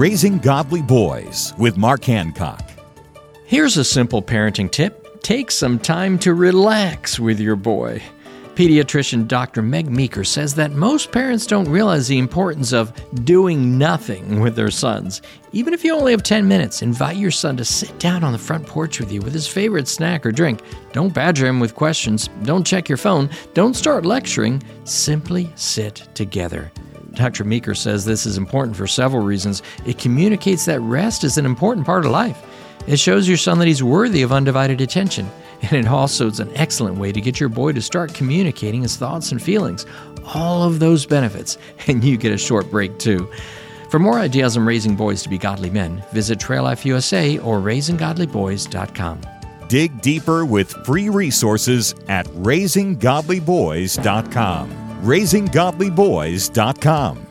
Raising Godly Boys with Mark Hancock. Here's a simple parenting tip take some time to relax with your boy. Pediatrician Dr. Meg Meeker says that most parents don't realize the importance of doing nothing with their sons. Even if you only have 10 minutes, invite your son to sit down on the front porch with you with his favorite snack or drink. Don't badger him with questions. Don't check your phone. Don't start lecturing. Simply sit together. Dr. Meeker says this is important for several reasons. It communicates that rest is an important part of life. It shows your son that he's worthy of undivided attention. And it also is an excellent way to get your boy to start communicating his thoughts and feelings. All of those benefits, and you get a short break too. For more ideas on raising boys to be godly men, visit Trail Life USA or raisinggodlyboys.com. Dig deeper with free resources at raisinggodlyboys.com. raisinggodlyboys.com.